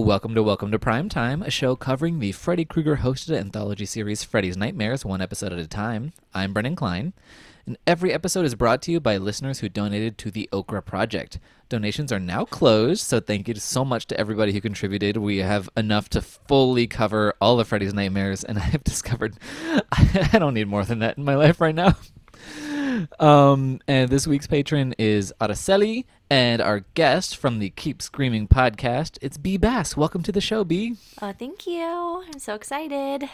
Welcome to Welcome to Prime Time, a show covering the Freddy Krueger hosted anthology series Freddy's Nightmares, one episode at a time. I'm Brennan Klein, and every episode is brought to you by listeners who donated to the Okra Project. Donations are now closed, so thank you so much to everybody who contributed. We have enough to fully cover all of Freddy's Nightmares, and I have discovered I don't need more than that in my life right now. Um, and this week's patron is Araceli, and our guest from the Keep Screaming podcast, it's B Bass. Welcome to the show, B. Oh, thank you. I'm so excited.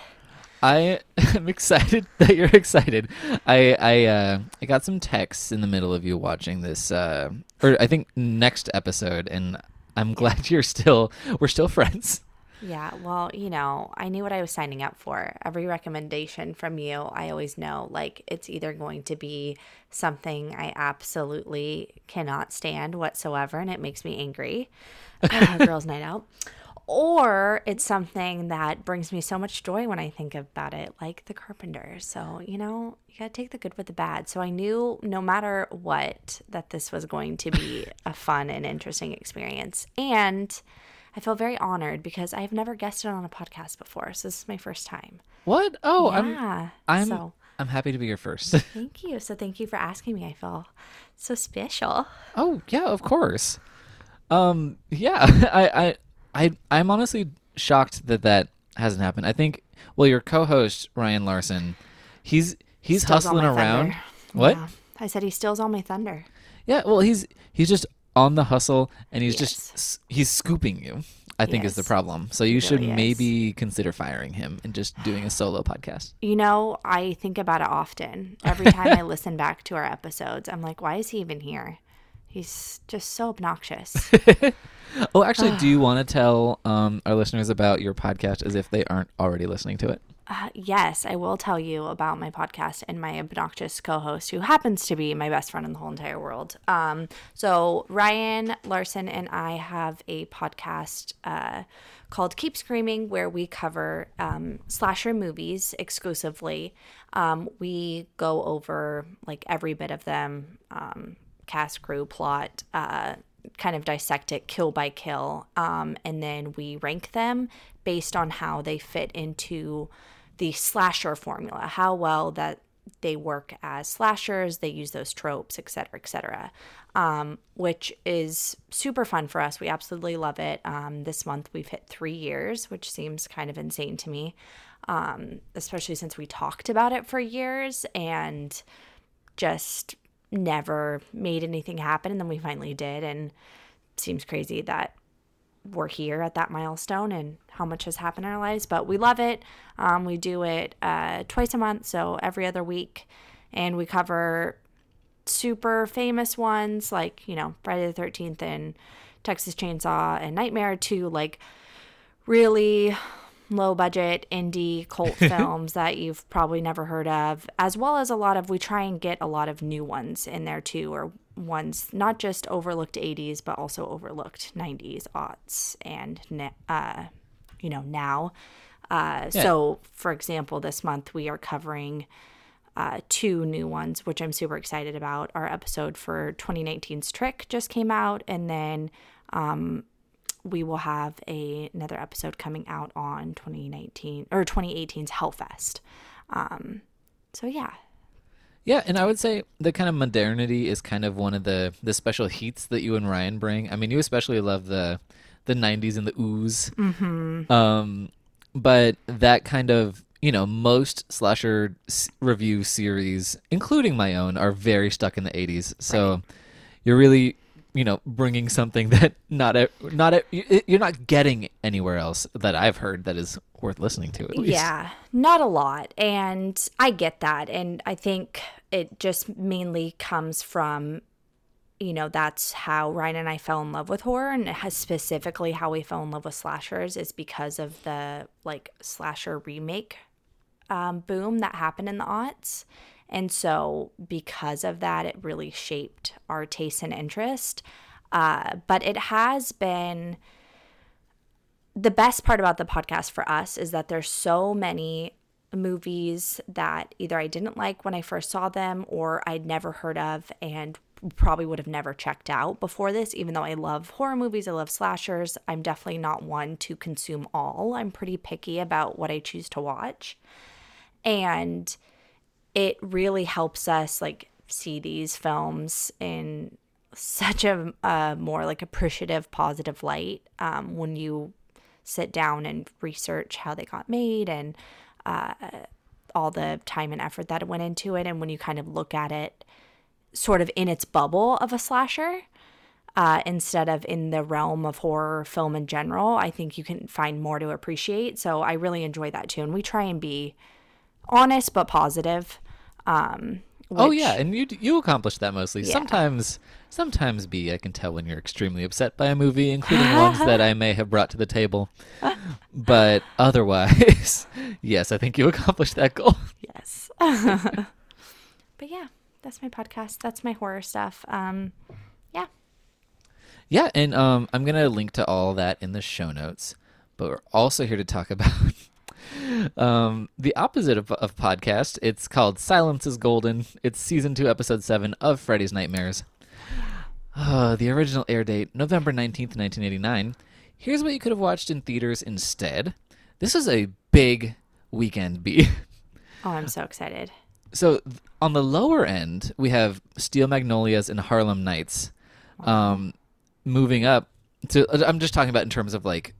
I am excited that you're excited. I I uh, I got some texts in the middle of you watching this, uh, or I think next episode, and I'm glad you're still we're still friends. Yeah, well, you know, I knew what I was signing up for. Every recommendation from you, I always know like it's either going to be something I absolutely cannot stand whatsoever and it makes me angry. Uh, girls' night out. Or it's something that brings me so much joy when I think about it, like the Carpenters. So, you know, you got to take the good with the bad. So I knew no matter what that this was going to be a fun and interesting experience. And I feel very honored because I've never guested on a podcast before. So this is my first time. What? Oh, yeah. I'm I'm so I'm happy to be your first. thank you. So thank you for asking me. I feel so special. oh yeah, of course. Um, yeah, I I I I'm honestly shocked that that hasn't happened. I think well, your co-host Ryan Larson, he's he's Steals hustling around. thunder. What? Yeah. I said he steals all my thunder. Yeah, well, he's he's just on the hustle, and he's Yes. just he's scooping you. I think is the problem. So you should really is. maybe consider firing him and just doing a solo podcast. You know, I think about it often. Every time I listen back to our episodes, I'm like, why is he even here? He's just so obnoxious. Oh, actually, do you want to tell um, our listeners about your podcast as if they aren't already listening to it? Uh, yes, I will tell you about my podcast and my obnoxious co-host, who happens to be my best friend in the whole entire world. Um, so Ryan Larson and I have a podcast uh, called Keep Screaming, where we cover um, slasher movies exclusively. Um, we go over like every bit of them, um, cast, crew, plot. Uh, kind of dissect it kill by kill um, and then we rank them based on how they fit into the slasher formula how well that they work as slashers they use those tropes et cetera et cetera um, which is super fun for us. We absolutely love it. Um, this month we've hit three years which seems kind of insane to me um, especially since we talked about it for years and just never made anything happen and then we finally did and seems crazy that we're here at that milestone and how much has happened in our lives but we love it. Um, we do it uh, twice a month so every other week. And we cover super famous ones like you know friday the 13th and texas chainsaw and nightmare to like really low budget indie cult films that you've probably never heard of, as well as a lot of, we try and get a lot of new ones in there too, or ones not just overlooked 80s, but also overlooked 90s, aughts, and, uh, you know, now. Uh, So, for example, this month we are covering uh, two new ones, which I'm super excited about. Our episode for 2019's Trick just came out, and then um, we will have a, another episode coming out on 2019 or 2018's Hellfest. Um, so yeah, Yeah, and I would say the kind of modernity is kind of one of the the special heats that you and Ryan bring. I mean, you especially love the the '90s and the ooze. Mm-hmm. Um, but that kind of you know most slasher s- review series, including my own, are very stuck in the '80s. So you're really you know bringing something that not e- not you- you're not getting anywhere else that I've heard that is worth listening to. At least. Yeah, not a lot. And I get that. And I think it just mainly comes from, you know, that's how Ryan and I fell in love with horror and has specifically how we fell in love with slashers is because of the like slasher remake um, boom that happened in the aughts. And so, because of that, it really shaped our taste and interest. Uh, but it has been the best part about the podcast for us is that there's so many movies that either I didn't like when I first saw them or I'd never heard of and probably would have never checked out before this. Even though I love horror movies, I love slashers, I'm definitely not one to consume all. I'm pretty picky about what I choose to watch. And it really helps us like see these films in such a, a more like appreciative, positive light um, when you sit down and research how they got made and uh, all the time and effort that went into it. And when you kind of look at it sort of in its bubble of a slasher, uh, instead of in the realm of horror film in general, I think you can find more to appreciate. So I really enjoy that too. And we try and be honest but positive. Um, oh yeah, and you you accomplish that mostly. Yeah. Sometimes sometimes B, I can tell when you're extremely upset by a movie, including ones that I may have brought to the table. But otherwise, yes, I think you accomplished that goal. Yes. but yeah, that's my podcast. That's my horror stuff. Um, yeah. Yeah, and um, I'm gonna link to all that in the show notes. But we're also here to talk about um, the opposite of, of podcast. It's called Silence is Golden. It's season two, episode seven of Freddy's Nightmares. Uh, the original air date, November 19th, 1989. Here's what you could have watched in theaters instead. This is a big weekend B. Oh, I'm so excited. so th- on the lower end, we have Steel Magnolias and Harlem Nights. Um, moving up to, uh, I'm just talking about in terms of like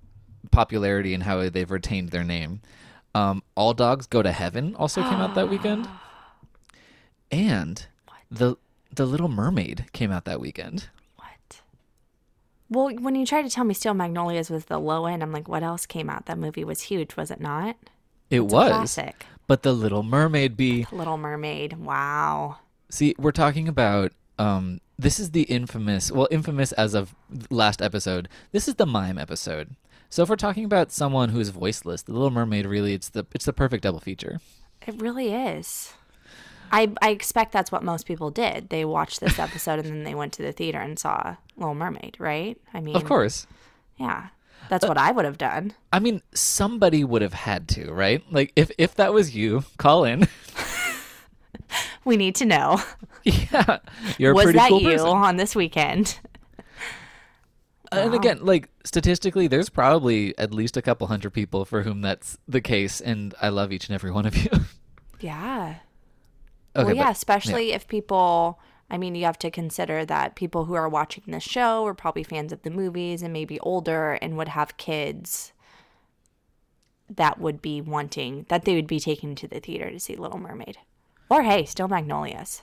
popularity and how they've retained their name. Um, All Dogs Go to Heaven also came out that weekend, and the the Little Mermaid came out that weekend. What? Well, when you tried to tell me Steel Magnolias was the low end, I'm like, what else came out? That movie was huge, was it not? It It's was, classic. but the Little Mermaid be Little Mermaid. Wow. See, we're talking about um this is the infamous, well infamous as of last episode. This is the mime episode. So if we're talking about someone who is voiceless, The Little Mermaid really it's the it's the perfect double feature. It really is. I I expect that's what most people did. They watched this episode and then they went to the theater and saw Little Mermaid, right? I mean, Of course. yeah, that's uh, what I would have done. I mean, somebody would have had to, right? Like if if that was you, call in. We need to know. yeah. You're a was pretty that cool you person. on this weekend? And again, like statistically, there's probably at least a couple hundred people for whom that's the case, and I love each and every one of you. Yeah. Okay, well, yeah, but- especially if people. I mean, you have to consider that people who are watching this show are probably fans of the movies and maybe older and would have kids that would be wanting that they would be taking to the theater to see Little Mermaid. Or hey, Steel Magnolias.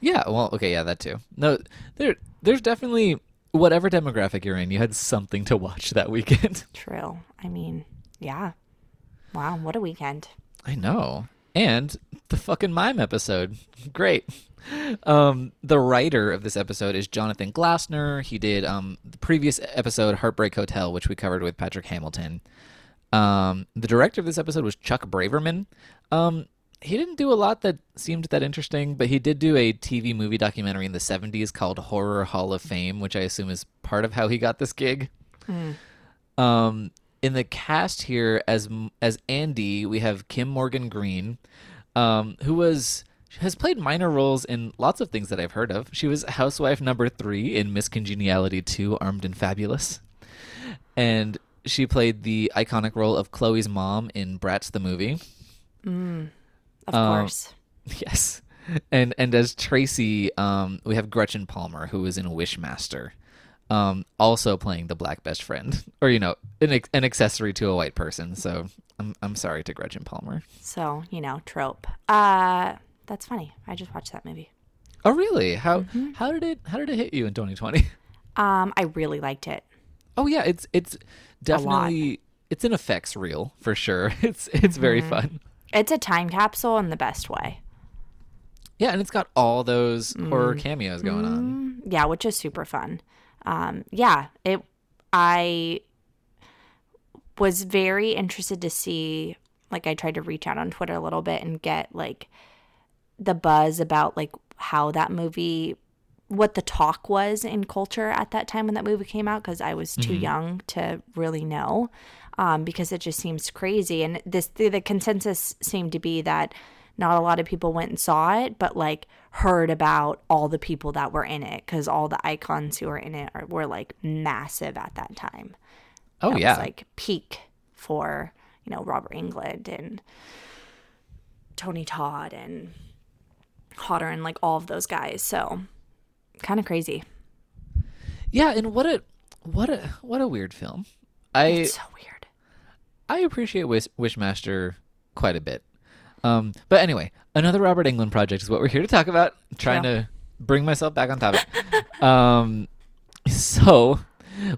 Yeah, well, okay, yeah, that too. No, there, there's definitely whatever demographic you're in, you had something to watch that weekend. True. I mean, yeah. Wow, what a weekend. I know, and the fucking mime episode, great. Um, the writer of this episode is Jonathan Glassner. He did um the previous episode, Heartbreak Hotel, which we covered with Patrick Hamilton. Um, the director of this episode was Chuck Braverman. Um, he didn't do a lot that seemed that interesting, but he did do a TV movie documentary in the 70s called Horror Hall of Fame, which I assume is part of how he got this gig. Um, in the cast here as as Andy, we have Kim Morgan Greene, um, who was has played minor roles in lots of things that I've heard of. She was housewife number three in Miss Congeniality 2, Armed and Fabulous. And she played the iconic role of Chloe's mom in Bratz the movie. Of Um, course. Yes. And and as Tracy, um, we have Gretchen Palmer, who is in Wishmaster, um, also playing the black best friend, or you know, an, an accessory to a white person. So I'm I'm sorry to Gretchen Palmer. So, you know, trope. Uh that's funny. I just watched that movie. Oh really? How how did it how did it hit you in 2020? Um, I really liked it. Oh yeah, it's it's definitely it's an effects reel for sure. It's it's very fun. It's a time capsule in the best way. Yeah, and it's got all those horror cameos going on. Yeah, which is super fun. Um, yeah, it. I was very interested to see. Like, I tried to reach out on Twitter a little bit and get like the buzz about like how that movie, what the talk was in culture at that time when that movie came out, because I was too young to really know. Um, because it just seems crazy, and this the, the consensus seemed to be that not a lot of people went and saw it, but like heard about all the people that were in it because all the icons who were in it are, were like massive at that time. Oh That yeah. was like peak for you know Robert Englund and Tony Todd and Hodder and like all of those guys. So kind of crazy. yeah, and what a what a what a weird film. I It's so weird. I appreciate Wish, Wishmaster quite a bit. Um, but anyway, another Robert Englund project is what we're here to talk about. trying Yeah. to bring myself back on topic. um, so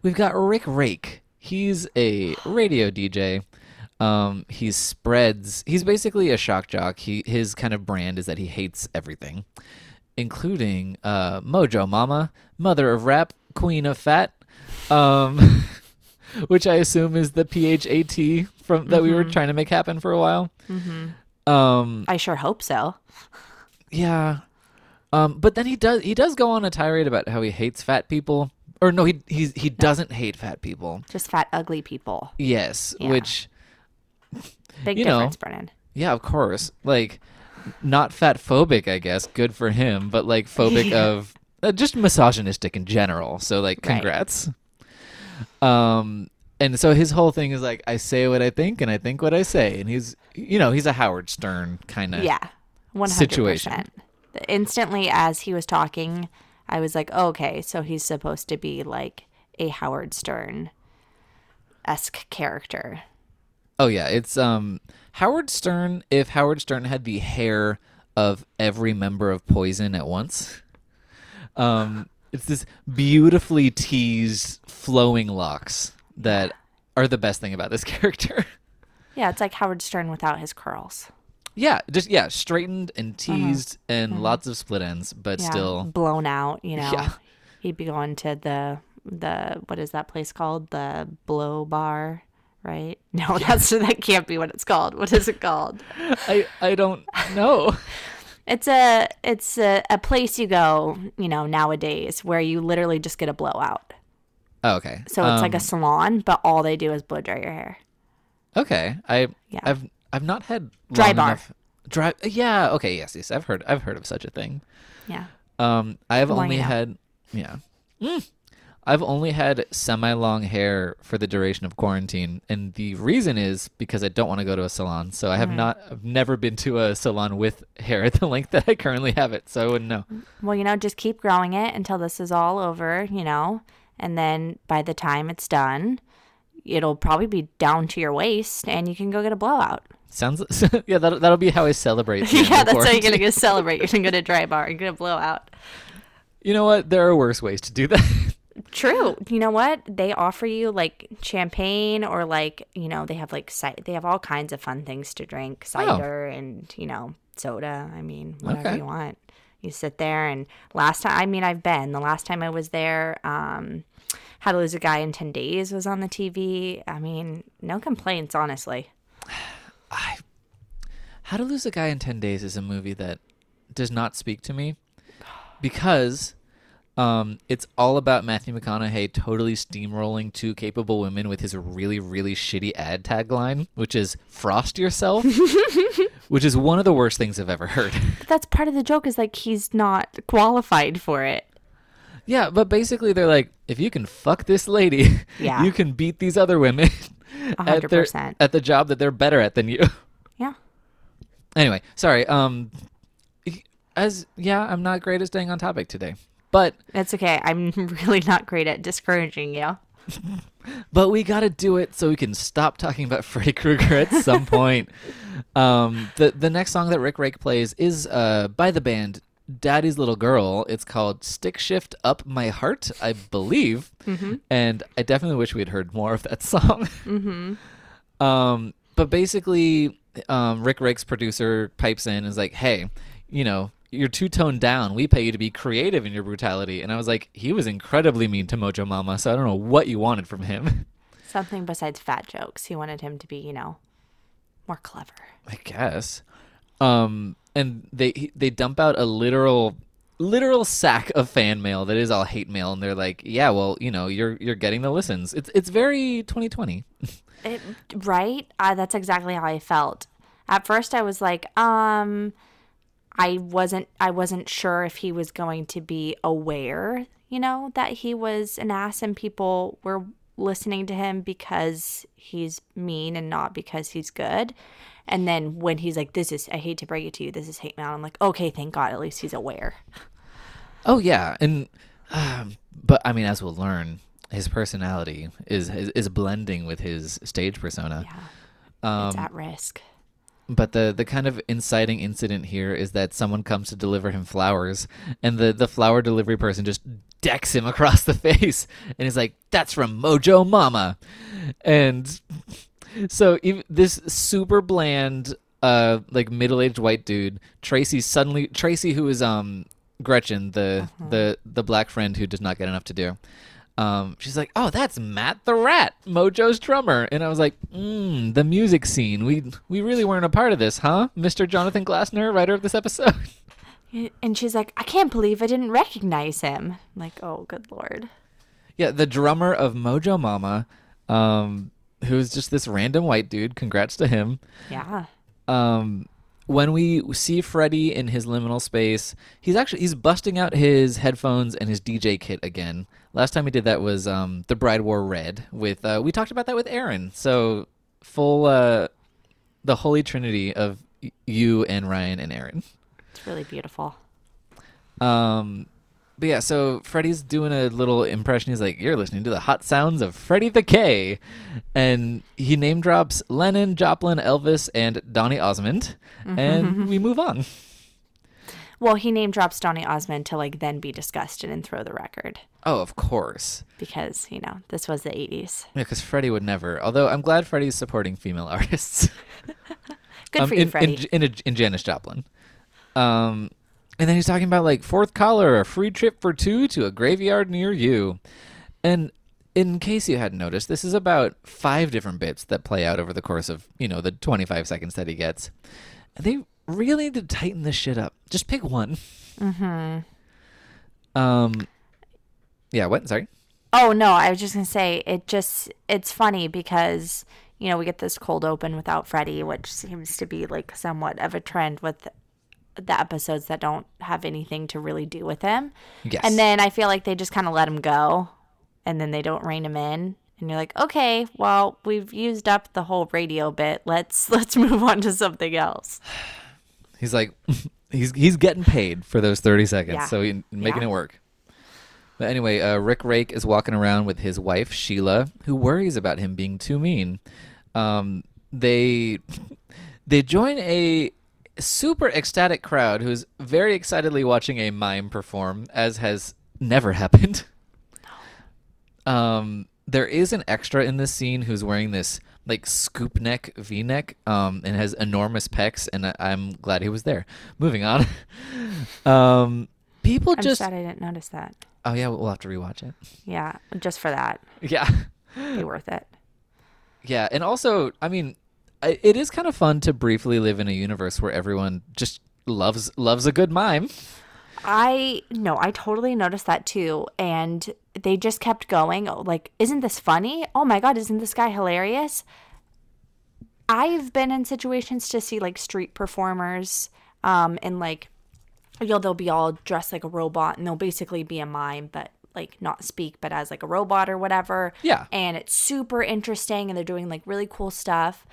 we've got Rick Rake. He's a radio DJ. Um, he spreads. He's basically a shock jock. He his kind of brand is that he hates everything, including uh, Mojo Mama, Mother of Rap, Queen of Fat. Um, which I assume is the PHAT from that we were trying to make happen for a while. Um, I sure hope so. yeah. Um, but then he does he does go on a tirade about how he hates fat people. Or no, he he's, he doesn't hate fat people. Just fat, ugly people. Yes, Yeah. which Big You know. Brennan. yeah, of course. Like not fat phobic, I guess. Good for him, but like phobic of uh, just misogynistic in general. So like Right. congrats. Um and so his whole thing is like I say what I think and I think what I say and he's you know, he's a Howard Stern kind of Yeah, one hundred Situation. percent. Instantly, as he was talking, I was like, okay, so he's supposed to be like a Howard Stern esque character. Oh yeah, it's um Howard Stern if Howard Stern had the hair of every member of Poison at once. Um it's this beautifully teased flowing locks that are the best thing about this character. Yeah, it's like Howard Stern without his curls. yeah, just yeah, straightened and uh-huh. teased and mm-hmm. lots of split ends, but Yeah, still blown out. You know, Yeah. he'd be going to the the what is that place called? The Blow Bar, right? No, that's that can't be what it's called. What is it called? I I don't know. It's a it's a, a place you go, you know, nowadays where you literally just get a blowout. Oh, okay. So it's like Um, a salon, but all they do is blow dry your hair. Okay. I Yeah. I've I've not had Dry bar. enough- Dry yeah, okay, yes, yes. I've heard I've heard of such a thing. Yeah. Um, I've only you know. had, yeah, Mm. I've only had semi-long hair for the duration of quarantine, and the reason is because I don't want to go to a salon. So I have not, I've never been to a salon with hair at the length that I currently have it. So I wouldn't know. Well, you know, just keep growing it until this is all over, you know, and then by the time it's done, it'll probably be down to your waist and you can go get a blowout. Sounds, yeah, that'll, that'll be how I celebrate. yeah, that's how you're going to quarantine. go celebrate. You're going to go to dry bar. You're to blow out. You know what? There are worse ways to do that. True. You know what? They offer you like champagne or like, you know, they have like they have all kinds of fun things to drink, cider and, you know, soda. I mean, whatever Okay. you want. You sit there and last time I mean, I've been. The last time I was there, um How to Lose a Guy in 10 Days was on the TV. I mean, no complaints, honestly. How to Lose a Guy in 10 Days is a movie that does not speak to me because um, it's all about Matthew McConaughey totally steamrolling two capable women with his really, really shitty ad tagline, which is Frost Yourself, which is one of the worst things I've ever heard. That's part of the joke is like he's not qualified for it. Yeah, but basically they're like, if you can fuck this lady, Yeah. you can beat these other women A at, their, at the job that they're better at than you. Yeah. Anyway, sorry. Um, as yeah, I'm not great at staying on topic today, but It's okay. I'm really not great at discouraging you. but we got to do it so we can stop talking about Freddy Krueger at some point. Um, the the next song that Rick Rake plays is uh by the band Daddy's Little Girl. It's called Stick Shift Up My Heart, I believe, and I definitely wish we had heard more of that song. Mm-hmm. Um, but basically, um, Rick Rake's producer pipes in and is like, "Hey, you know, you're too toned down. We pay you to be creative in your brutality." And I was like, he was incredibly mean to Mojo Mama, so I don't know what you wanted from him. Something besides fat jokes. He wanted him to be, you know, more clever. I guess. Um, and they they dump out a literal literal sack of fan mail that is all hate mail, and they're like, "Yeah, well, you know, you're you're getting the listens. It's it's very 2020." It, right? Uh, that's exactly how I felt. At first I was like, um I wasn't I wasn't sure if he was going to be aware, you know, that he was an ass and people were listening to him because he's mean and not because he's good. And then when he's like, This is I hate to break it to you, this is hate mail, I'm like, Okay, thank God, at least he's aware. Oh yeah, and um, but I mean, as we'll learn, his personality is is, is blending with his stage persona. Yeah. it's at risk. But the the kind of inciting incident here is that someone comes to deliver him flowers, and the the flower delivery person just decks him across the face, and he's like, "That's from Mojo Mama," and so this super bland, uh, like middle aged white dude, Tracy suddenly Tracy, who is um Gretchen, the the the black friend who does not get enough to do. Um, she's like, "Oh, that's Matt the Rat, Mojo's drummer," and I was like, mm, "The music scene. We we really weren't a part of this, huh, Mister Jonathan Glassner, writer of this episode?" And she's like, I can't believe I didn't recognize him. I'm like, oh, good lord. yeah, the drummer of Mojo Mama, um, who's just this random white dude. Congrats to him. Yeah. um, when we see Freddy in his liminal space, he's actually he's busting out his headphones and his DJ kit again. Last time he did that was um, the Bride Wore Red. With uh, we talked about that with Aaron. So full uh, the holy trinity of y- you and Ryan and Aaron. It's really beautiful. Um, but yeah, so Freddy's doing a little impression. He's like, "You're listening to the hot sounds of Freddy the K," and he name drops Lennon, Joplin, Elvis, and Donny Osmond, and we move on. Well, he name drops Donny Osmond to like then be disgusted and throw the record Oh, of course. because, you know, this was the 80s. Yeah, because Freddy would never. Although I'm glad Freddy's supporting female artists. Good um, for you, in, Freddy. In, in, in Janis Joplin. Um, and then he's talking about like fourth caller, a free trip for two to a graveyard near you. And in case you hadn't noticed, this is about five different bits that play out over the course of you know the 25 seconds that he gets. They really need to tighten this shit up. Just pick one. Mm-hmm. Um. Yeah. What? Sorry. Oh no, I was just gonna say it just it's funny because you know we get this cold open without Freddy, which seems to be like somewhat of a trend with the episodes that don't have anything to really do with him. Yes. And then I feel like they just kind of let him go, and then they don't rein him in, and you're like, okay, well we've used up the whole radio bit. Let's let's move on to something else. He's like, he's he's getting paid for those thirty seconds, Yeah. so he's making Yeah. it work. But anyway, uh, Rick Rake is walking around with his wife Sheila, who worries about him being too mean. Um, they they join a super ecstatic crowd who's very excitedly watching a mime perform, as has never happened. Um, there is an extra in this scene who's wearing this like scoop neck V neck, um, and has enormous pecs, and I- I'm glad he was there. Moving on. um, people I'm just sad I didn't notice that. oh yeah, we'll have to rewatch it. Yeah, just for that, Yeah, be worth it. yeah, and also, I mean, it is kind of fun to briefly live in a universe where everyone just loves loves a good mime. I no, I totally noticed that too. And they just kept going. Oh, Like, isn't this funny? Oh my God, isn't this guy hilarious? I've been in situations to see like street performers, um, and like, you know, they'll be all dressed like a robot and they'll basically be a mime, but like not speak, but as like a robot or whatever. Yeah. And it's super interesting and they're doing like really cool stuff.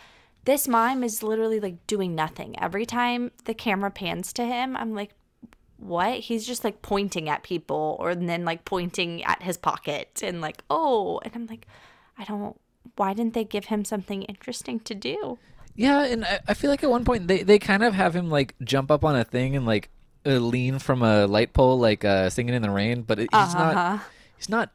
This mime is literally like doing nothing. Every time the camera pans to him, I'm like, what? He's just like pointing at people or then like pointing at his pocket and like, oh, and I'm like, I don't, why didn't they give him something interesting to do? Yeah, and I, I feel like at one point they, they kind of have him like jump up on a thing and like uh, lean from a light pole, like uh, singing in the rain, but it, he's Uh-huh. not he's not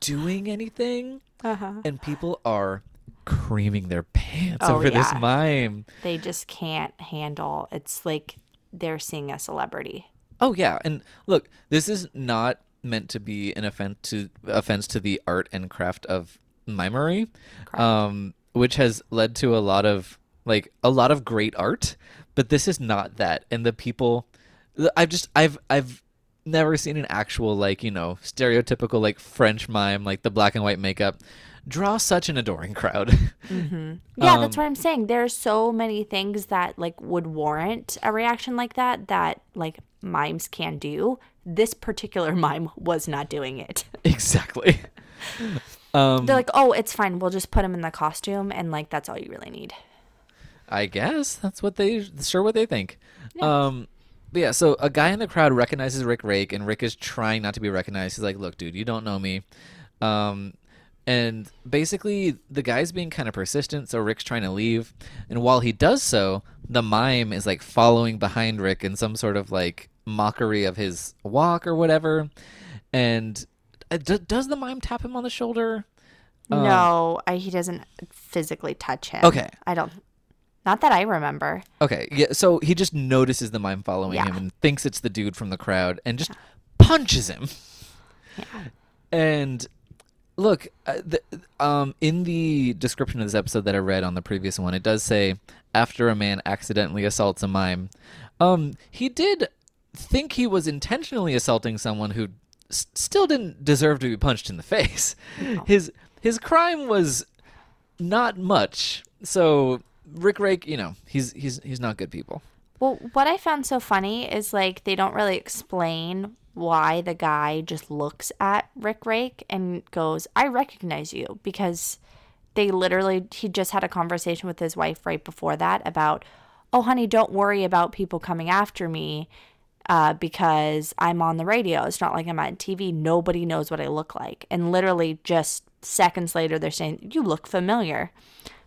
doing anything, Uh-huh. and people are creaming their pants Oh, over this mime. They just can't handle, it's like they're seeing a celebrity. Oh yeah, and look, this is not meant to be an offense to offense to the art and craft of mimery, um, which has led to a lot of like a lot of great art. But this is not that, and the people, I've just I've I've never seen an actual like you know stereotypical like French mime like the black and white makeup. Draw such an adoring crowd. Yeah, that's what I'm saying. There's so many things that like would warrant a reaction like that that like mimes can do. This particular mime was not doing it. exactly. Um, They're like, "Oh, it's fine. We'll just put him in the costume and like that's all you really need." I guess that's what they sure what they think. Um, but yeah, so a guy in the crowd recognizes Rick Rake, and Rick is trying not to be recognized. He's like, "Look, dude, you don't know me," um, and basically the guy's being kind of persistent. So Rick's trying to leave, and while he does so, the mime is like following behind Rick in some sort of like mockery of his walk or whatever. And uh, d- does the mime tap him on the shoulder? no, I, he doesn't physically touch him. Okay. I don't not that I remember. Okay, yeah. So he just notices the mime following Yeah. him and thinks it's the dude from the crowd and just punches him. And look, uh, the, um, in the description of this episode that I read on the previous one, it does say after a man accidentally assaults a mime. Um, he did think he was intentionally assaulting someone who s- still didn't deserve to be punched in the face. His his crime was not much. So Rick Rake, you know, he's he's he's not good people. Well, what I found so funny is like they don't really explain why the guy just looks at Rick Rake and goes, "I recognize you," because they literally he just had a conversation with his wife right before that about, "Oh, honey, don't worry about people coming after me." Uh, because I'm on the radio. It's not like I'm on TV. Nobody knows what I look like. And literally, just seconds later, they're saying, You look familiar.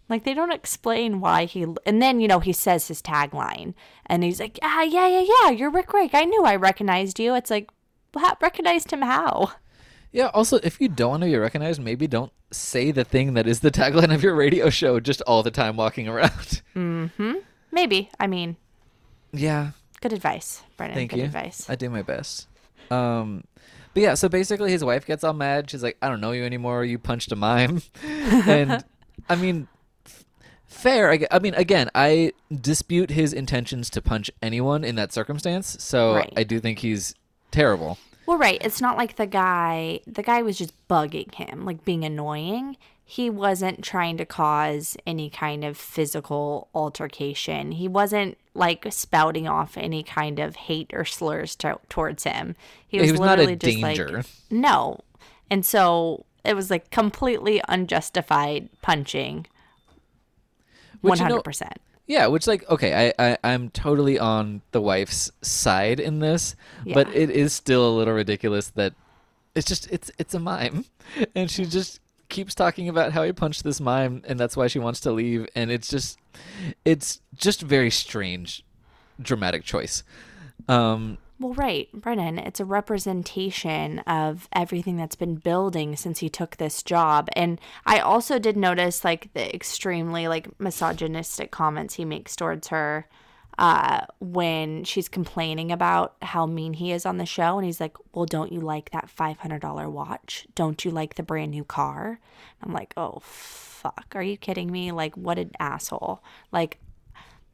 Like they don't explain why he and then you know he says his tagline and he's like ah yeah yeah yeah you're Rick Rake I knew I recognized you it's like recognized him how Yeah. Also, if you don't want to be recognized, maybe don't say the thing that is the tagline of your radio show just all the time walking around. Mhm maybe I mean yeah. good advice Brennan Thank good you. advice I do my best. Um, but yeah, so basically, his wife gets all mad. She's like, "I don't know you anymore. You punched a mime," and I mean, fair. I, I mean, again, I dispute his intentions to punch anyone in that circumstance. So Right. I do think he's terrible. well right it's not like the guy the guy was just bugging him like being annoying he wasn't trying to cause any kind of physical altercation he wasn't like spouting off any kind of hate or slurs to- towards him he was, he was not a literally just danger. like No. And so it was like completely unjustified punching. One Which, you know- hundred percent. Yeah, which like okay, I, I I'm totally on the wife's side in this, but it is still a little ridiculous that it's just it's it's a mime, and she just keeps talking about how he punched this mime, and that's why she wants to leave, and it's just it's just very strange, dramatic choice. Um, Well, right, Brennan. It's a representation of everything that's been building since he took this job. And I also did notice like the extremely like misogynistic comments he makes towards her uh, when she's complaining about how mean he is on the show. And he's like, Well, don't you like that $500 watch? Don't you like the brand new car? I'm like, Oh, fuck. Are you kidding me? Like, what an asshole. Like,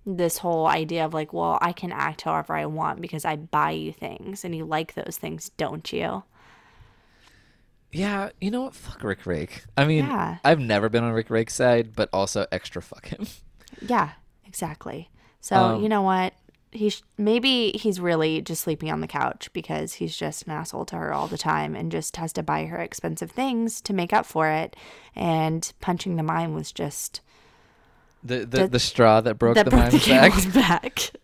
this whole idea of like, well, I can act however I want because I buy you things and you like those things, don't you? yeah, you know what? Fuck Rick Rake. I mean, Yeah. I've never been on Rick Rake's side, but also extra fuck him. Yeah, exactly. So, Um, you know what? He sh- maybe he's really just sleeping on the couch because he's just an asshole to her all the time and just has to buy her expensive things to make up for it. And punching the mime was just The the, The- the straw that broke that the broke the mime's back. back.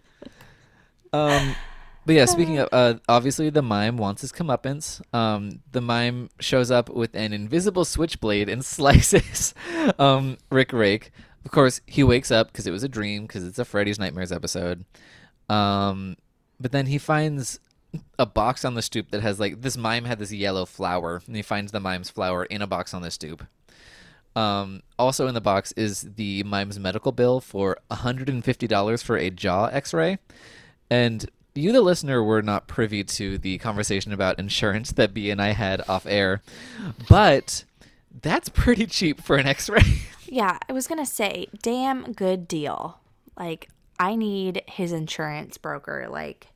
Um, but yeah, speaking of, uh, obviously the mime wants his comeuppance. Um, the mime shows up with an invisible switchblade and slices um, Rick Rake. Of course, he wakes up because it was a dream because it's a Freddy's Nightmares episode. Um, but then he finds a box on the stoop that has like this mime had this yellow flower, and he finds the mime's flower in a box on the stoop. Um, also in the box is the mime's medical bill for $150 for a jaw x-ray. And you, the listener, were not privy to the conversation about insurance that B and I had off air, but that's pretty cheap for an X-ray. Yeah, I was gonna say, damn good deal. Like, I need his insurance broker. Like,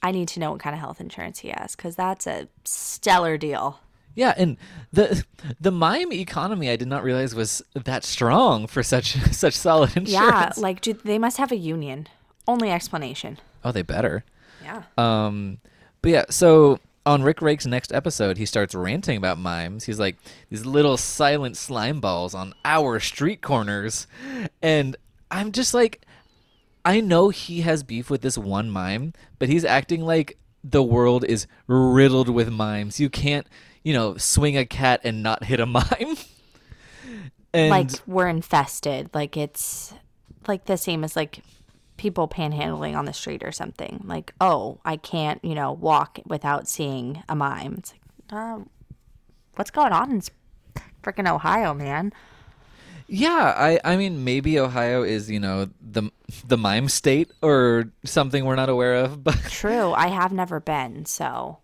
I need to know what kind of health insurance he has because that's a stellar deal. Yeah, and the the mime economy I did not realize was that strong for such such solid insurance. Yeah, like they must have a union. Only explanation. oh, they better. Yeah. Um, but yeah, so on Rick Rake's next episode, he starts ranting about mimes. He's like these little silent slime balls on our street corners, and I'm just like, I know he has beef with this one mime, but he's acting like the world is riddled with mimes. You can't, you know, swing a cat and not hit a mime. and like we're infested. Like it's like the same as like people panhandling on the street or something. Like, oh, I can't, you know, walk without seeing a mime. It's like, uh, what's going on in freaking Ohio, man? Yeah, I I mean maybe Ohio is, you know, the the mime state or something we're not aware of, but True. I have never been, so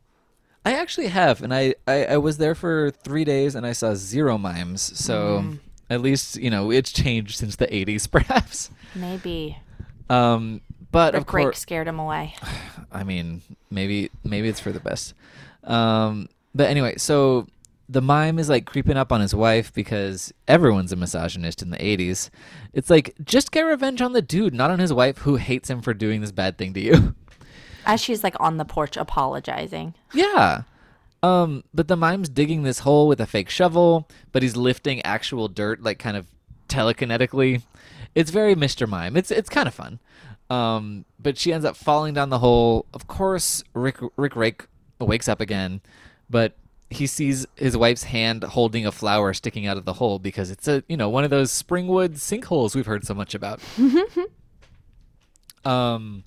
I actually have and I I, I was there for 3 days and I saw zero mimes. So Mm. at least, you know, it's changed since the 80s perhaps. maybe Um but of Rick Rake course scared him away. I mean, maybe maybe it's for the best. Um, but anyway, so the mime is like creeping up on his wife because everyone's a misogynist in the 80s. It's like just get revenge on the dude, not on his wife who hates him for doing this bad thing to you. As she's like on the porch apologizing. yeah. Um, but the mime's digging this hole with a fake shovel, but he's lifting actual dirt like kind of telekinetically. It's very Mr. Mime. It's it's kind of fun. Um, but she ends up falling down the hole. Of course, Rick Rick Rake wakes up again, but he sees his wife's hand holding a flower sticking out of the hole because it's a you know one of those Springwood sinkholes we've heard so much about. um,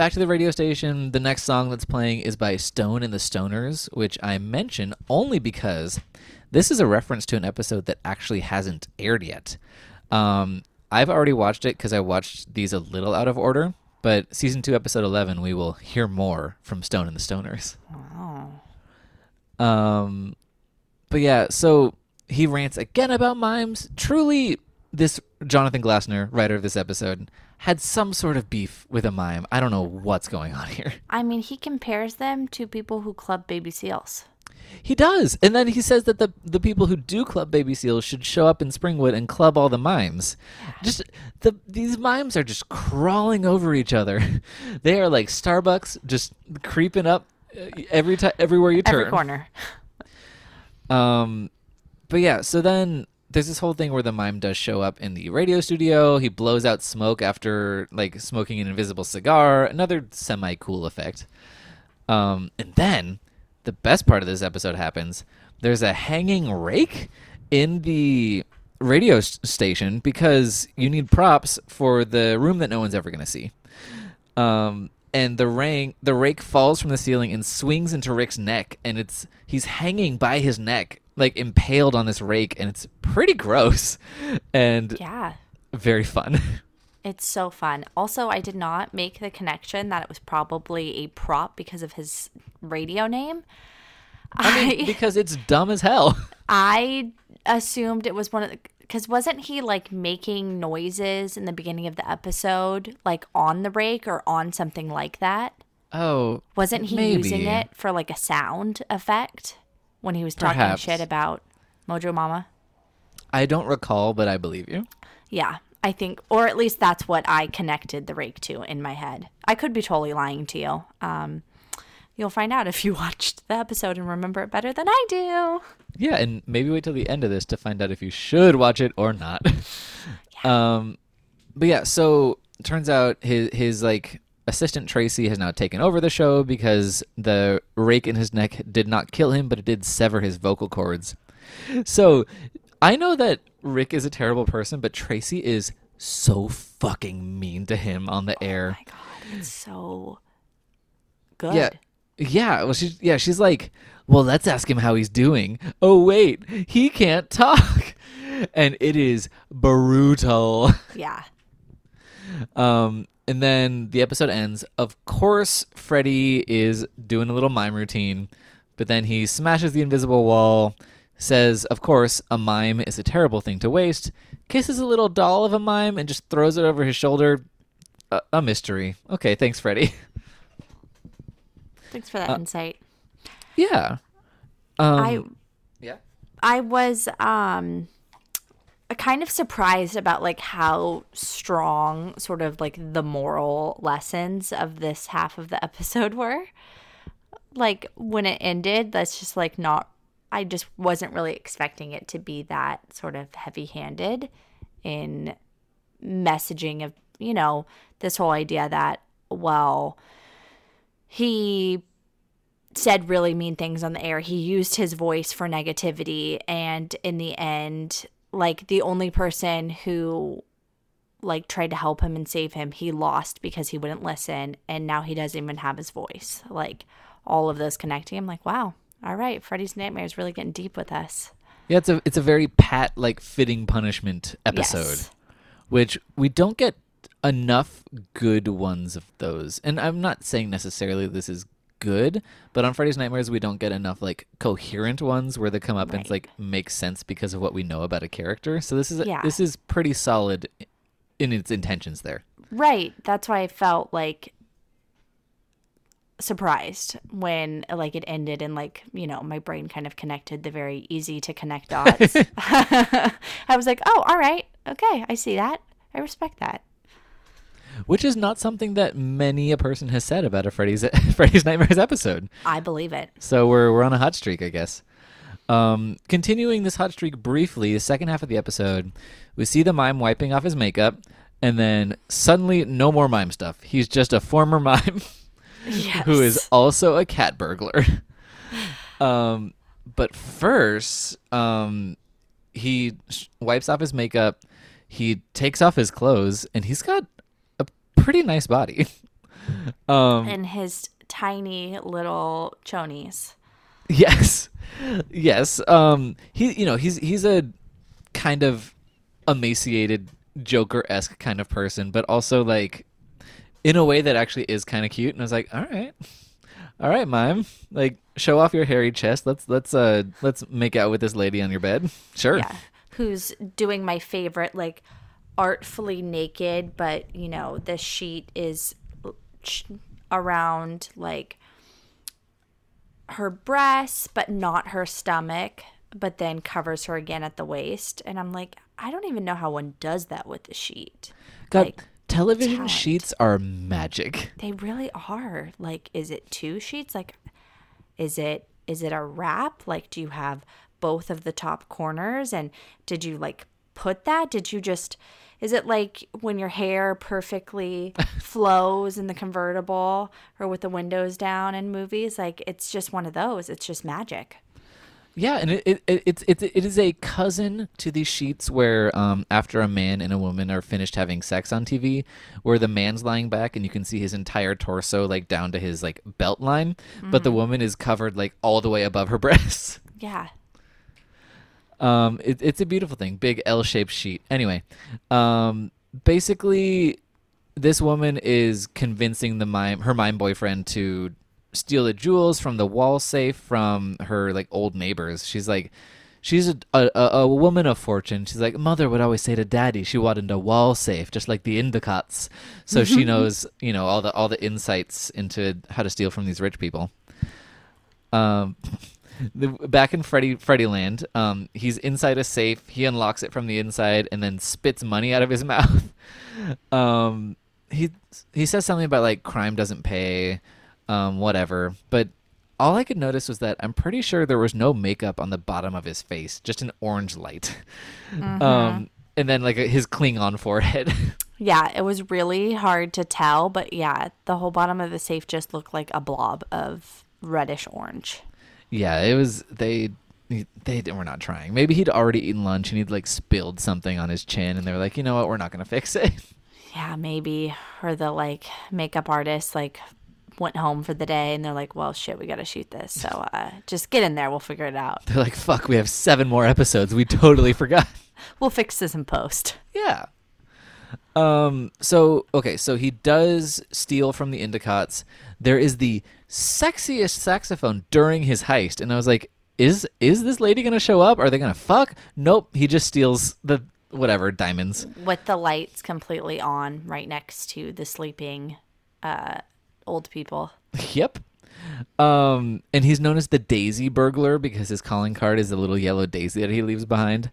back to the radio station. The next song that's playing is by Stone and the Stoners, which I mention only because this is a reference to an episode that actually hasn't aired yet. Um, I've already watched it because I watched these a little out of order. But season two, episode eleven, we will hear more from Stone and the Stoners. Oh. Um, but yeah, so he rants again about mimes. Truly, this Jonathan Glassner, writer of this episode, had some sort of beef with a mime. I don't know what's going on here. I mean, he compares them to people who club baby seals. He does, and then he says that the the people who do club baby seals should show up in Springwood and club all the mimes. Just the these mimes are just crawling over each other. they are like Starbucks, just creeping up uh, every time, everywhere you turn. Every corner. Um, but yeah, so then there's this whole thing where the mime does show up in the radio studio. He blows out smoke after like smoking an invisible cigar. Another semi cool effect. Um, and then the best part of this episode happens. There's a hanging rake in the radio station because you need props for the room that no one's ever going to see. Um, and the rake the rake falls from the ceiling and swings into Rick's neck, and it's he's hanging by his neck, like impaled on this rake, and it's pretty gross and Yeah. very fun. It's so fun. Also, I did not make the connection that it was probably a prop because of his radio name. I mean, because it's dumb as hell. I assumed it was one of the because wasn't he like making noises in the beginning of the episode, like on the rake or on something like that? Oh, Wasn't he maybe. using it for like a sound effect when he was talking Perhaps. shit about Mojo Mama? I don't recall, but I believe you. Yeah, I think, or at least that's what I connected the rake to in my head. I could be totally lying to you. Um, you'll find out if you watched the episode and remember it better than I do. Yeah, and maybe wait till the end of this to find out if you should watch it or not. Um, but yeah, so turns out his his like assistant Tracy has now taken over the show because the rake in his neck did not kill him, but it did sever his vocal cords. So I know that Rick is a terrible person, but Tracy is so fucking mean to him on the air. Oh my God, it's so good. Yeah. Yeah. Well, she's yeah. She's like, well, let's ask him how he's doing. Oh wait, he can't talk, and it is brutal. Yeah. Um, and then the episode ends. Of course, Freddy is doing a little mime routine, but then he smashes the invisible wall. Says, of course, a mime is a terrible thing to waste. Kisses a little doll of a mime and just throws it over his shoulder. A, a mystery. Okay, thanks, Freddy. Thanks for that insight. Yeah. Um, I yeah. I was um kind of surprised about like how strong sort of like the moral lessons of this half of the episode were. Like when it ended, that's just like not I just wasn't really expecting it to be that sort of heavy-handed in messaging of, you know, this whole idea that well he said really mean things on the air. He used his voice for negativity and in the end like the only person who like tried to help him and save him, he lost because he wouldn't listen and now he doesn't even have his voice. Like all of those connecting. I'm like, wow. All right, Freddy's Nightmare is really getting deep with us. Yeah, it's a it's a very pat like fitting punishment episode, Yes. which we don't get enough good ones of those. And I'm not saying necessarily this is good, but on Freddy's Nightmares we don't get enough like coherent ones where they come up and Right. like make sense because of what we know about a character. So this is Yeah. this is pretty solid in its intentions there. Right. That's why I felt like surprised when like it ended and like you know my brain kind of connected the very easy to connect dots i was like oh all right okay i see that i respect that Which is not something that many a person has said about a Freddy's Freddy's Nightmares episode. i believe it So we're we're on a hot streak, I guess. Um, continuing this hot streak briefly, the second half of the episode, we see the mime wiping off his makeup, and then suddenly no more mime stuff. He's just a former mime yes. who is also a cat burglar. um, but first, um, he sh- wipes off his makeup, he takes off his clothes, and he's got pretty nice body. um, and his tiny little chonies Yes. Yes. Um he you know, he's he's a kind of emaciated Joker-esque kind of person, but also like in a way that actually is kind of cute and I was like, "All right. All right, mime. Like show off your hairy chest. Let's let's uh let's make out with this lady on your bed." Sure. yeah who's doing my favorite like artfully naked but you know the sheet is around like her breasts but not her stomach but then covers her again at the waist. And i'm like i don't even know how one does that with the sheet. God, like television talent. sheets are magic. they really are. Like is it two sheets? Like is it is it a wrap? Like do you have both of the top corners? And did you like put that? Did you just is it like when your hair perfectly flows in the convertible or with the windows down in movies? Like it's just one of those. It's just magic. Yeah, and it, it, it it's it's it is a cousin to these sheets where um after a man and a woman are finished having sex on TV, where the man's lying back and you can see his entire torso like down to his like belt line, but the woman is covered like all the way above her breasts. yeah Um, it, it's a beautiful thing, big L-shaped sheet. Anyway, um, basically, this woman is convincing the mime, her mime boyfriend, to steal the jewels from the wall safe from her like old neighbors. She's like, she's a, a a woman of fortune. She's like, mother would always say to daddy, she wanted a wall safe, just like the Endicotts. So she knows, you know, all the all the insights into how to steal from these rich people. Um, the, back in Freddy Freddy Land, um, he's inside a safe. He unlocks it from the inside and then spits money out of his mouth. um, he he says something about like crime doesn't pay, um, whatever. But all I could notice was that I'm pretty sure there was no makeup on the bottom of his face, just an orange light. Um, and then like his Klingon forehead. yeah it was really hard to tell but yeah the whole bottom of the safe just looked like a blob of reddish orange Yeah, it was they they were not trying. Maybe he'd already eaten lunch and he'd like spilled something on his chin and they were like, "You know what? We're not going to fix it." yeah, maybe. Or the like makeup artist like went home for the day and they're like, well, shit, we got to shoot this. So uh, just get in there. We'll figure it out. They're like, "Fuck, we have 7 more episodes. We totally forgot." We'll fix this in post. Yeah. Um so okay, so he does steal from the Endicotts. There is the sexiest saxophone during his heist and I was like, "Is is this lady going to show up? Are they going to fuck?" Nope, he just steals the whatever diamonds. With the lights completely on right next to the sleeping uh, old people. Yep. Um, and he's known as the Daisy Burglar because his calling card is a little yellow daisy that he leaves behind.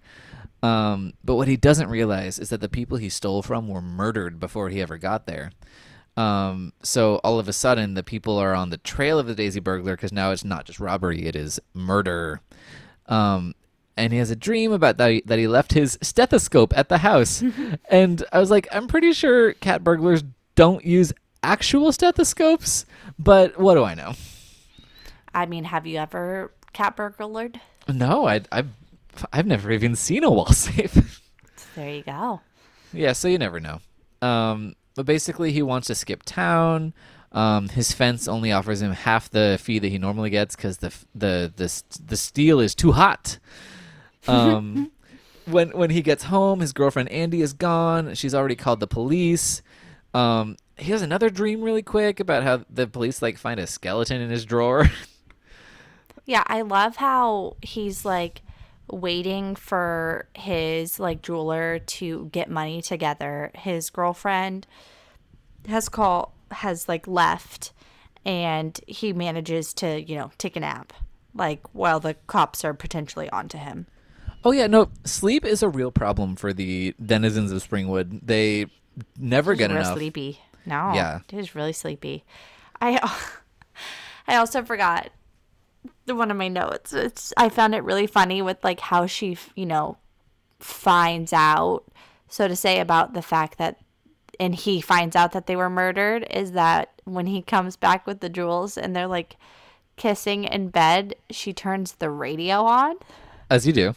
Um, but what he doesn't realize is that the people he stole from were murdered before he ever got there. Um, so all of a sudden, the people are on the trail of the Daisy Burglar because now it's not just robbery; it is murder. Um, and he has a dream about that he, that he left his stethoscope at the house. and I was like, I'm pretty sure cat burglars don't use actual stethoscopes, but what do I know? I mean, have you ever cat burglared? No, I, I've I've never even seen a wall safe. There you go. yeah, so you never know. Um, but basically, he wants to skip town. Um, his fence only offers him half the fee that he normally gets because the the the the steel is too hot. Um, when when he gets home, his girlfriend Andy is gone. She's already called the police. Um, he has another dream really quick about how the police like find a skeleton in his drawer. Yeah, I love how he's like waiting for his like jeweler to get money together. His girlfriend has call has like left and he manages to, you know, take a nap like while the cops are potentially onto him. Oh yeah, no, sleep is a real problem for the denizens of Springwood. They never He's get real enough. sleepy. No. Yeah. He's really sleepy. I I also forgot one of my notes. It's I found it really funny with like how she, you know, finds out so to say about the fact that and he finds out that they were murdered is that when he comes back with the jewels and they're like kissing in bed, she turns the radio on As you do.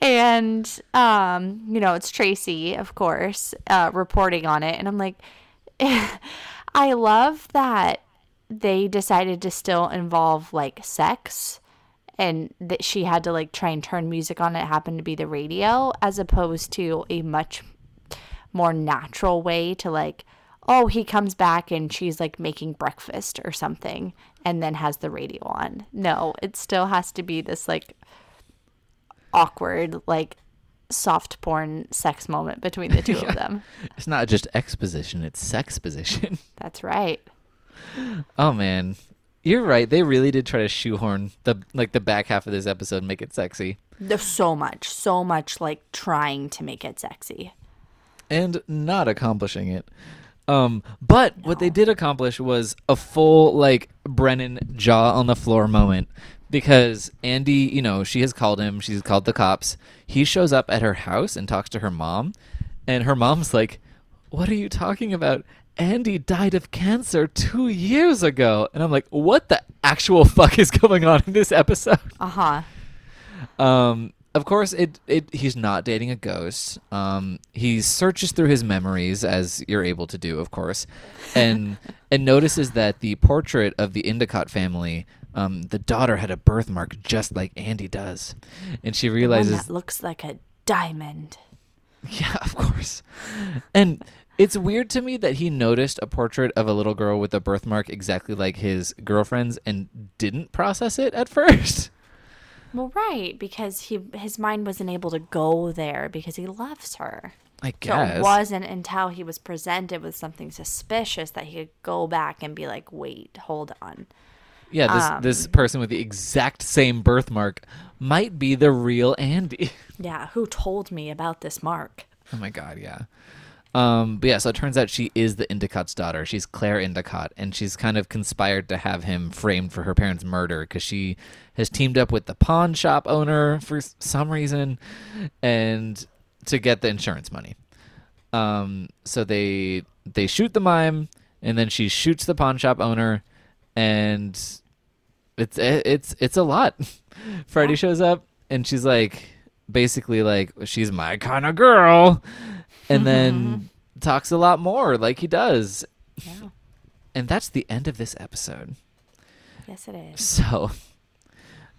and um you know it's tracy of course uh reporting on it and i'm like i love that they decided to still involve like sex and that she had to like try and turn music on it happened to be the radio as opposed to a much more natural way to like oh he comes back and she's like making breakfast or something and then has the radio on. No it still has to be this like awkward like soft porn sex moment between the two of them. It's not just exposition, it's sex position. that's right oh man. You're right. They really did try to shoehorn the like the back half of this episode and make it sexy. there's so much so much like trying to make it sexy And not accomplishing it. Um, but what they did accomplish was a full like Brennan jaw on the floor moment because Andy, you know, she has called him, she's called the cops. He shows up at her house and talks to her mom, and her mom's like, "What are you talking about? Andy died of cancer 2 years ago." And I'm like, "What the actual fuck is going on in this episode?" uh-huh Um, of course, it, it he's not dating a ghost. Um, he searches through his memories as you're able to do, of course, and and notices that the portrait of the Endicott family, um, the daughter had a birthmark just like Andy does, and she realizes, that looks like a diamond yeah, of course, and. It's weird to me that he noticed a portrait of a little girl with a birthmark exactly like his girlfriend's and didn't process it at first. well right because he his mind wasn't able to go there because he loves her I so guess. it wasn't until he was presented with something suspicious that he could go back and be like wait hold on Yeah, this Um, this person with the exact same birthmark might be the real Andy. yeah who told me about this mark oh my god, yeah. Um, but yeah, so it turns out she is the Endicott's daughter. She's Claire Endicott, and she's kind of conspired to have him framed for her parents' murder because she has teamed up with the pawn shop owner for some reason, and to get the insurance money. Um, so they they shoot the mime, and then she shoots the pawn shop owner, and it's it's it's a lot. Freddy shows up, and she's like, basically like, she's my kind of girl, and then talks a lot more like he does, yeah and that's the end of this episode. yes it is So,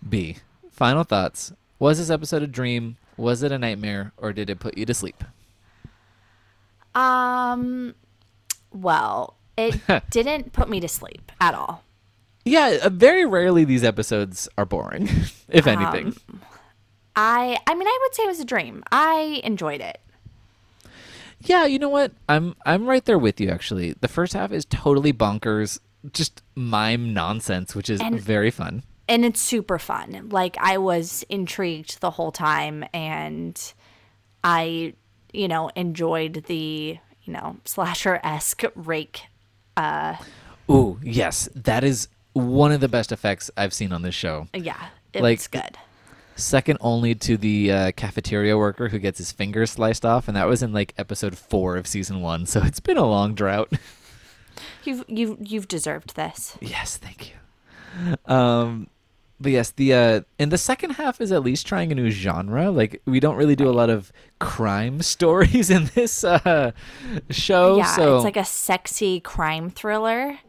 B, final thoughts. Was this episode a dream? Was it a nightmare, or did it put you to sleep? Um, well, it didn't put me to sleep at all. Yeah, uh, very rarely these episodes are boring, if anything. I, I mean, I would say it was a dream. I enjoyed it. Yeah, you know what? I'm I'm right there with you actually. The first half is totally bonkers. just mime nonsense, which is And- very fun. and it's super fun. Like I was intrigued the whole time and I, you know, enjoyed the, you know, slasher esque rake. uh Ooh, yes, that is one of the best effects I've seen on this show. Yeah, it's Like- good. Second only to the uh, cafeteria worker who gets his fingers sliced off, and that was in like episode four of season one. So it's been a long drought. You've you you've deserved this. yes, thank you. Um, but yes, the uh, and the second half is at least trying a new genre. Like we don't really do a lot of crime stories in this uh, show. yeah, so it's like a sexy crime thriller.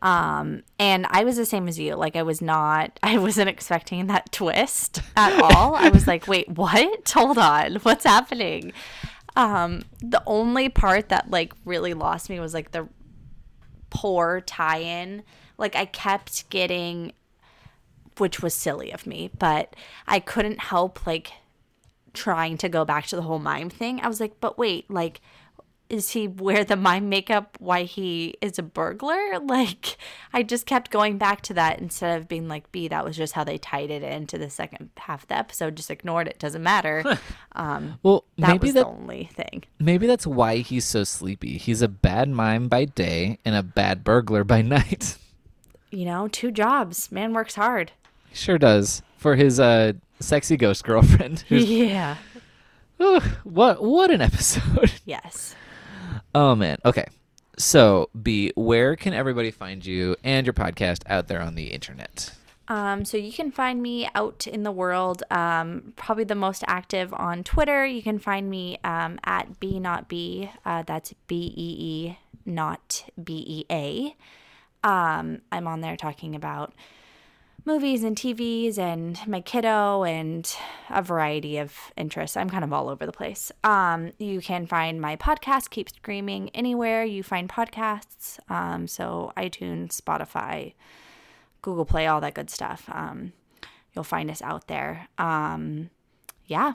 Um, and I was the same as you. Like I was not I wasn't expecting that twist at all. I was like, "Wait, what? Hold on. What's happening?" Um, the only part that like really lost me was like the poor tie-in. Like I kept getting which was silly of me, but I couldn't help like trying to go back to the whole mime thing. I was like, but wait, like, is he wear the mime makeup why he is a burglar? Like, I just kept going back to that instead of being like, B, that was just how they tied it into the second half of the episode. Just ignored it. Doesn't matter. um, well, that maybe was that the only thing. maybe that's why he's so sleepy. He's a bad mime by day and a bad burglar by night. You know, two jobs. Man works hard. He sure does for his uh, sexy ghost girlfriend. who's- Yeah. What what an episode. Yes. Oh man. Okay. So, B, where can everybody find you and your podcast out there on the internet? Um, so you can find me out in the world, um, probably the most active on Twitter. You can find me um, at B not B. Uh, that's B E E, not B E A. Um, I'm on there talking about movies and TVs and my kiddo and a variety of interests. I'm kind of all over the place. Um, you can find my podcast, Keep Screaming, anywhere you find podcasts. Um, so iTunes, Spotify, Google Play, all that good stuff. Um, you'll find us out there. Um, yeah,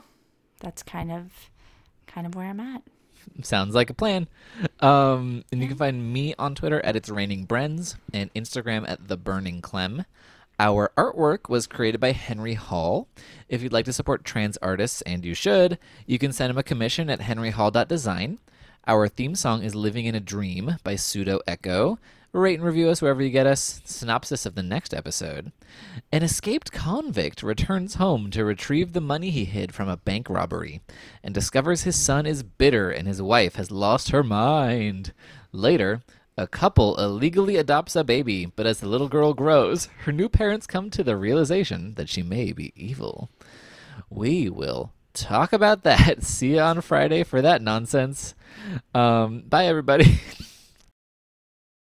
that's kind of kind of where I'm at. Sounds like a plan. Um, and you can find me on Twitter at It's Raining Brens and Instagram at The Burning Clem. Our artwork was created by Henry Hall. If you'd like to support trans artists, and you should, you can send him a commission at henryhall.design. Our theme song is Living in a Dream by Pseudo Echo. Rate and review us wherever you get us. Synopsis of the next episode. An escaped convict returns home to retrieve the money he hid from a bank robbery and discovers his son is bitter and his wife has lost her mind. Later, a couple illegally adopts a baby, but as the little girl grows, her new parents come to the realization that she may be evil. We will talk about that. See you on Friday for that nonsense. Um, bye, everybody.